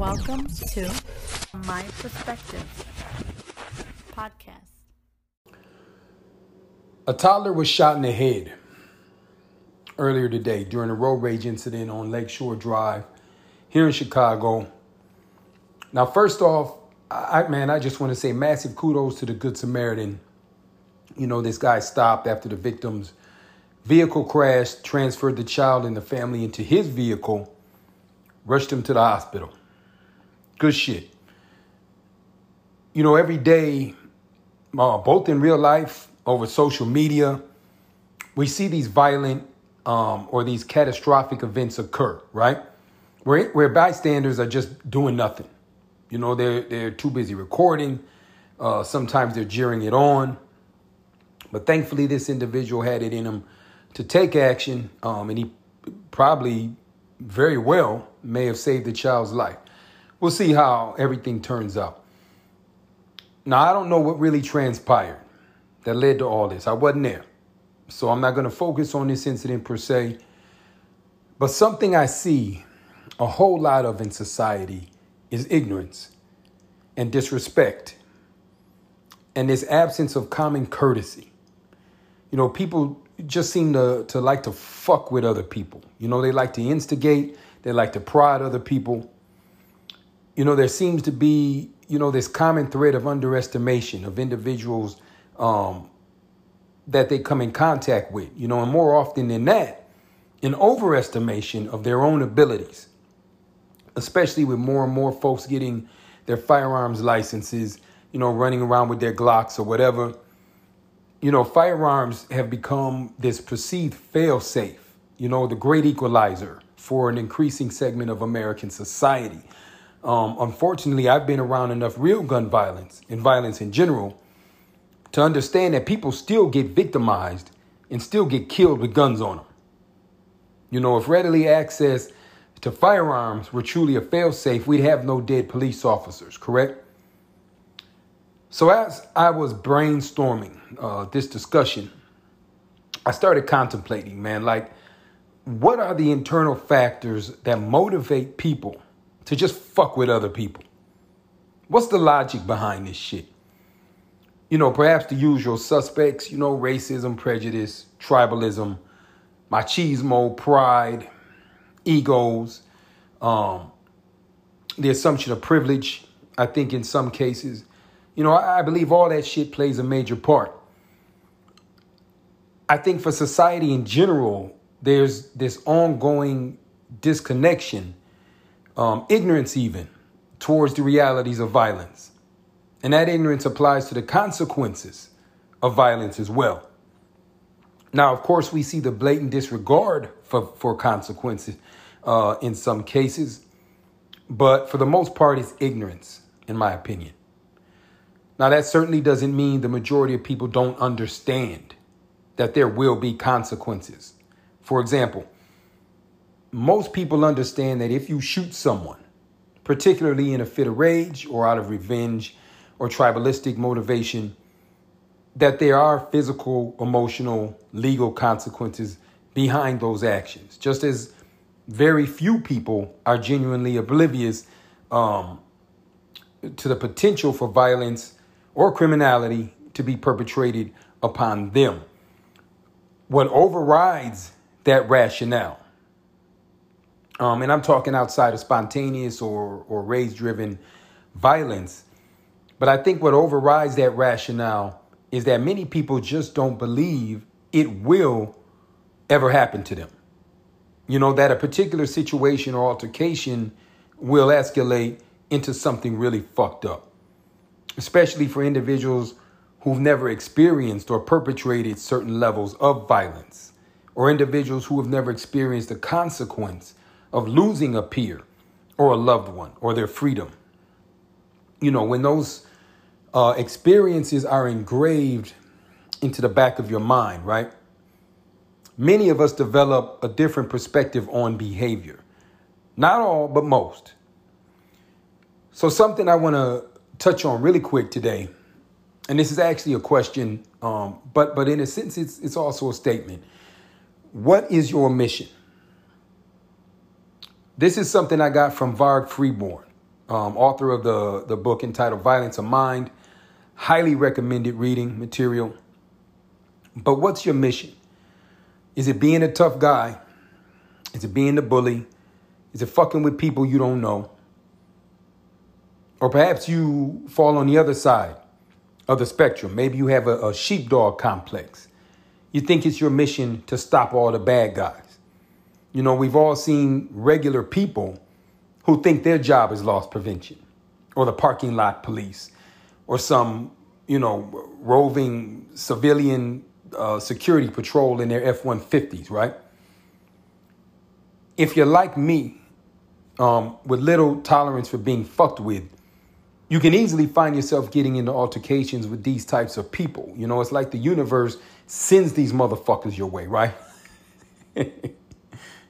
Welcome to My Perspective podcast. A toddler was shot in the head earlier today during a road rage incident on Lake Shore Drive here in Chicago. Now, first off, I, man, I just want to say massive kudos to the Good Samaritan. You know, this guy stopped after the victim's vehicle crashed, transferred the child and the family into his vehicle, rushed him to the hospital. Good shit. You know, every day, uh, both in real life, over social media, we see these violent um, or these catastrophic events occur, right? Where, where bystanders are just doing nothing. You know, they're, they're too busy recording. Uh, sometimes they're jeering it on. But thankfully, this individual had it in him to take action, um, and he probably very well may have saved the child's life we'll see how everything turns out. Now, I don't know what really transpired that led to all this. I wasn't there. So I'm not going to focus on this incident per se. But something I see a whole lot of in society is ignorance and disrespect and this absence of common courtesy. You know, people just seem to, to like to fuck with other people. You know, they like to instigate, they like to prod other people you know, there seems to be, you know, this common thread of underestimation of individuals um, that they come in contact with, you know, and more often than that, an overestimation of their own abilities, especially with more and more folks getting their firearms licenses, you know, running around with their Glocks or whatever. You know, firearms have become this perceived fail safe, you know, the great equalizer for an increasing segment of American society. Um, unfortunately, I've been around enough real gun violence and violence in general to understand that people still get victimized and still get killed with guns on them. You know, if readily access to firearms were truly a failsafe, we'd have no dead police officers, correct? So, as I was brainstorming uh, this discussion, I started contemplating, man, like, what are the internal factors that motivate people to just fuck with other people. What's the logic behind this shit? You know, perhaps the usual suspects, you know, racism, prejudice, tribalism, machismo, pride, egos, um, the assumption of privilege, I think in some cases. You know, I, I believe all that shit plays a major part. I think for society in general, there's this ongoing disconnection um, ignorance, even towards the realities of violence. And that ignorance applies to the consequences of violence as well. Now, of course, we see the blatant disregard for, for consequences uh, in some cases, but for the most part, it's ignorance, in my opinion. Now, that certainly doesn't mean the majority of people don't understand that there will be consequences. For example, most people understand that if you shoot someone, particularly in a fit of rage or out of revenge or tribalistic motivation, that there are physical, emotional, legal consequences behind those actions. Just as very few people are genuinely oblivious um, to the potential for violence or criminality to be perpetrated upon them. What overrides that rationale um, and I'm talking outside of spontaneous or, or rage driven violence. But I think what overrides that rationale is that many people just don't believe it will ever happen to them. You know, that a particular situation or altercation will escalate into something really fucked up, especially for individuals who've never experienced or perpetrated certain levels of violence, or individuals who have never experienced the consequence of losing a peer or a loved one or their freedom. You know, when those uh, experiences are engraved into the back of your mind, right? Many of us develop a different perspective on behavior. Not all, but most. So, something I want to touch on really quick today, and this is actually a question, um, but but in a sense, it's it's also a statement. What is your mission? This is something I got from Varg Freeborn. um, author of the, the book entitled Violence of Mind. Highly recommended reading material. But what's your mission? Is it being a tough guy? Is it being the bully? Is it fucking with people you don't know? Or perhaps you fall on the other side of the spectrum. Maybe you have a, a sheepdog complex. You think it's your mission to stop all the bad guys. You know, we've all seen regular people who think their job is loss prevention or the parking lot police or some, you know, roving civilian uh, security patrol in their F 150s, right? If you're like me, um, with little tolerance for being fucked with, you can easily find yourself getting into altercations with these types of people. You know, it's like the universe sends these motherfuckers your way, right?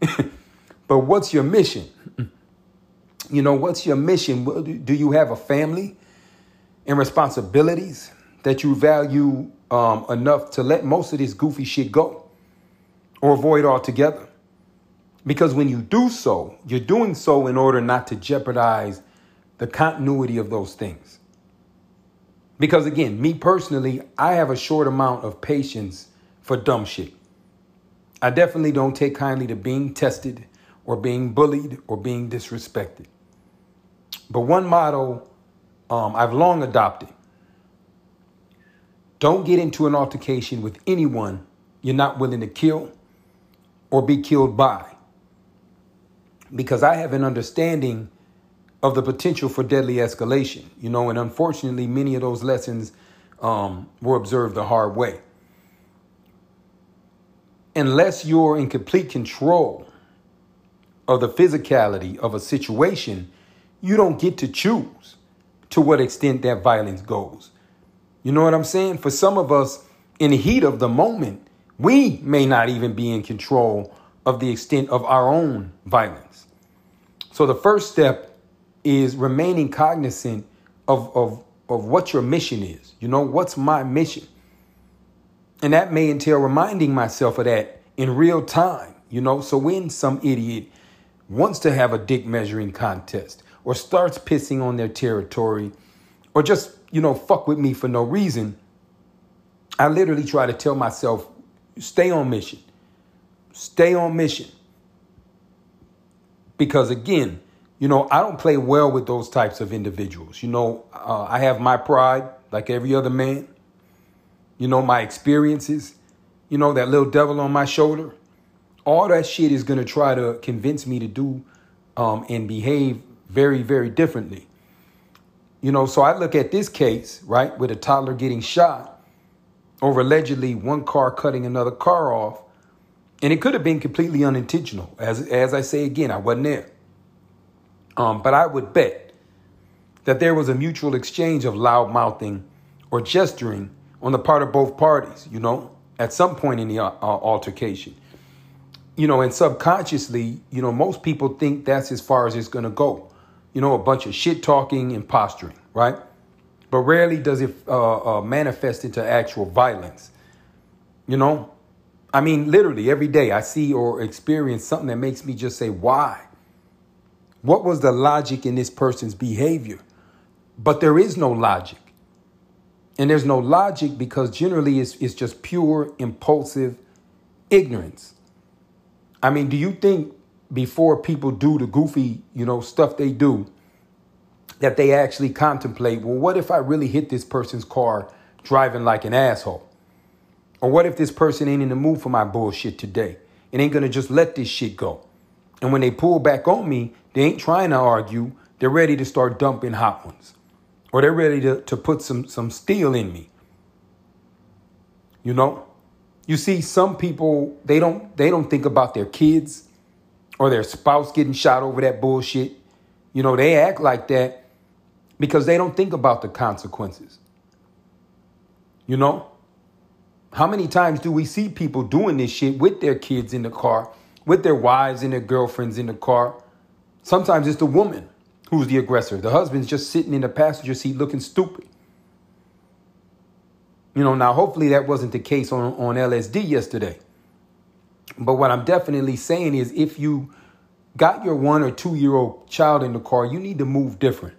but what's your mission? You know, what's your mission? Do you have a family and responsibilities that you value um, enough to let most of this goofy shit go or avoid altogether? Because when you do so, you're doing so in order not to jeopardize the continuity of those things. Because again, me personally, I have a short amount of patience for dumb shit. I definitely don't take kindly to being tested or being bullied or being disrespected. But one motto um, I've long adopted don't get into an altercation with anyone you're not willing to kill or be killed by. Because I have an understanding of the potential for deadly escalation. You know, and unfortunately, many of those lessons um, were observed the hard way. Unless you're in complete control of the physicality of a situation, you don't get to choose to what extent that violence goes. You know what I'm saying? For some of us, in the heat of the moment, we may not even be in control of the extent of our own violence. So the first step is remaining cognizant of, of, of what your mission is. You know, what's my mission? And that may entail reminding myself of that in real time. You know, so when some idiot wants to have a dick measuring contest or starts pissing on their territory or just, you know, fuck with me for no reason, I literally try to tell myself, stay on mission. Stay on mission. Because again, you know, I don't play well with those types of individuals. You know, uh, I have my pride like every other man. You know, my experiences, you know, that little devil on my shoulder. All that shit is going to try to convince me to do um, and behave very, very differently. You know, so I look at this case, right, with a toddler getting shot over allegedly one car cutting another car off. And it could have been completely unintentional. As, as I say again, I wasn't there. Um, but I would bet that there was a mutual exchange of loud mouthing or gesturing on the part of both parties, you know, at some point in the uh, altercation. You know, and subconsciously, you know, most people think that's as far as it's going to go. You know, a bunch of shit talking and posturing, right? But rarely does it uh, uh, manifest into actual violence. You know, I mean, literally every day I see or experience something that makes me just say, why? What was the logic in this person's behavior? But there is no logic. And there's no logic because generally it's, it's just pure, impulsive ignorance. I mean, do you think before people do the goofy, you know, stuff they do, that they actually contemplate, well, what if I really hit this person's car driving like an asshole? Or what if this person ain't in the mood for my bullshit today and ain't gonna just let this shit go? And when they pull back on me, they ain't trying to argue. They're ready to start dumping hot ones. Or they're ready to, to put some, some steel in me. You know? You see, some people, they don't they don't think about their kids or their spouse getting shot over that bullshit. You know, they act like that because they don't think about the consequences. You know? How many times do we see people doing this shit with their kids in the car, with their wives and their girlfriends in the car? Sometimes it's the woman who's the aggressor. The husband's just sitting in the passenger seat looking stupid. You know, now hopefully that wasn't the case on, on LSD yesterday. But what I'm definitely saying is if you got your one or two year old child in the car, you need to move different.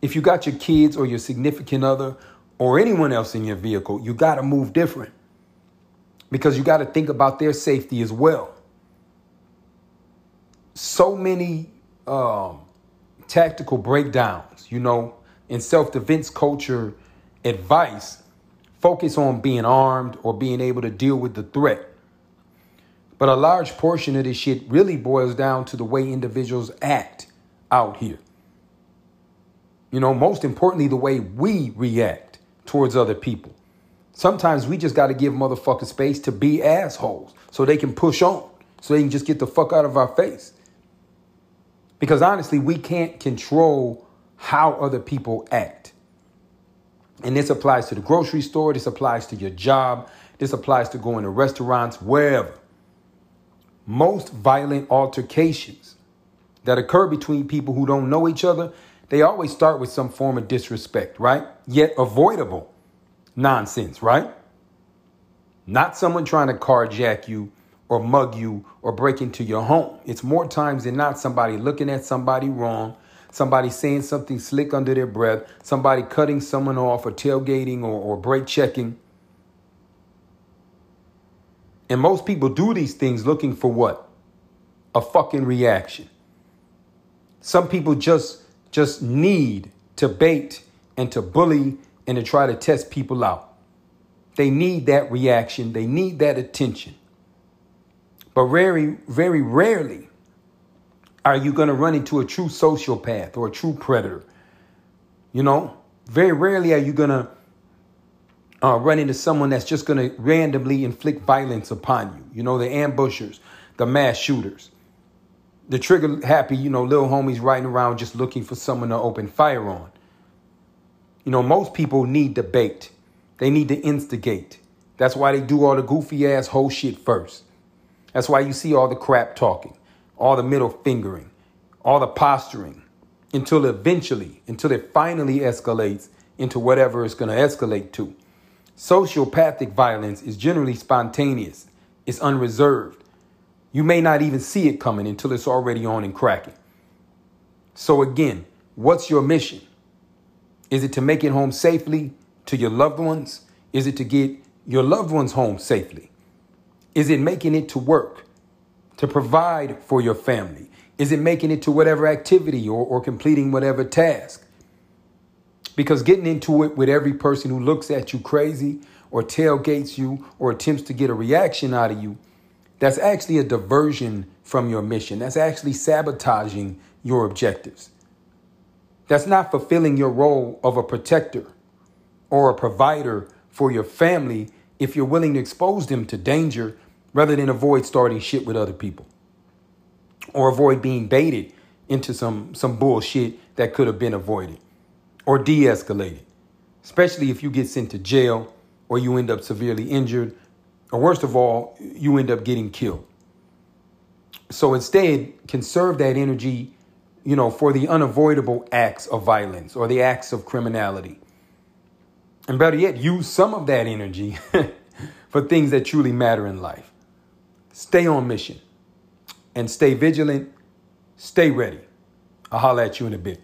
If you got your kids or your significant other or anyone else in your vehicle, you got to move different because you got to think about their safety as well. So many um, tactical breakdowns, you know, in self defense culture advice focus on being armed or being able to deal with the threat. But a large portion of this shit really boils down to the way individuals act out here. You know, most importantly, the way we react towards other people. Sometimes we just got to give motherfuckers space to be assholes so they can push on, so they can just get the fuck out of our face. Because honestly, we can't control how other people act. And this applies to the grocery store, this applies to your job, this applies to going to restaurants, wherever. Most violent altercations that occur between people who don't know each other, they always start with some form of disrespect, right? Yet avoidable nonsense, right? Not someone trying to carjack you or mug you or break into your home. It's more times than not somebody looking at somebody wrong, somebody saying something slick under their breath, somebody cutting someone off or tailgating or, or brake checking. And most people do these things looking for what? A fucking reaction. Some people just just need to bait and to bully and to try to test people out. They need that reaction, they need that attention. But very, very rarely are you going to run into a true sociopath or a true predator? You know, very rarely are you going to uh, run into someone that's just going to randomly inflict violence upon you. You know, the ambushers, the mass shooters, the trigger happy, you know, little homies riding around just looking for someone to open fire on. You know, most people need debate. They need to instigate. That's why they do all the goofy ass whole shit first. That's why you see all the crap talking all the middle fingering, all the posturing, until eventually, until it finally escalates into whatever it's going to escalate to. Sociopathic violence is generally spontaneous, it's unreserved. You may not even see it coming until it's already on and cracking. So, again, what's your mission? Is it to make it home safely to your loved ones? Is it to get your loved ones home safely? Is it making it to work? to provide for your family? Is it making it to whatever activity or, or completing whatever task? Because getting into it with every person who looks at you crazy or tailgates you or attempts to get a reaction out of you, that's actually a diversion from your mission. That's actually sabotaging your objectives. That's not fulfilling your role of a protector or a provider for your family if you're willing to expose them to danger rather than avoid starting shit with other people. Or avoid being baited into some some bullshit that could have been avoided. Or de-escalated. Especially if you get sent to jail or you end up severely injured. Or worst of all you end up getting killed. So instead conserve that energy you know for the unavoidable acts of violence or the acts of criminality. And better yet use some of that energy for things that truly matter in life Stay on mission and stay vigilant. Stay ready. I'll holler at you in a bit.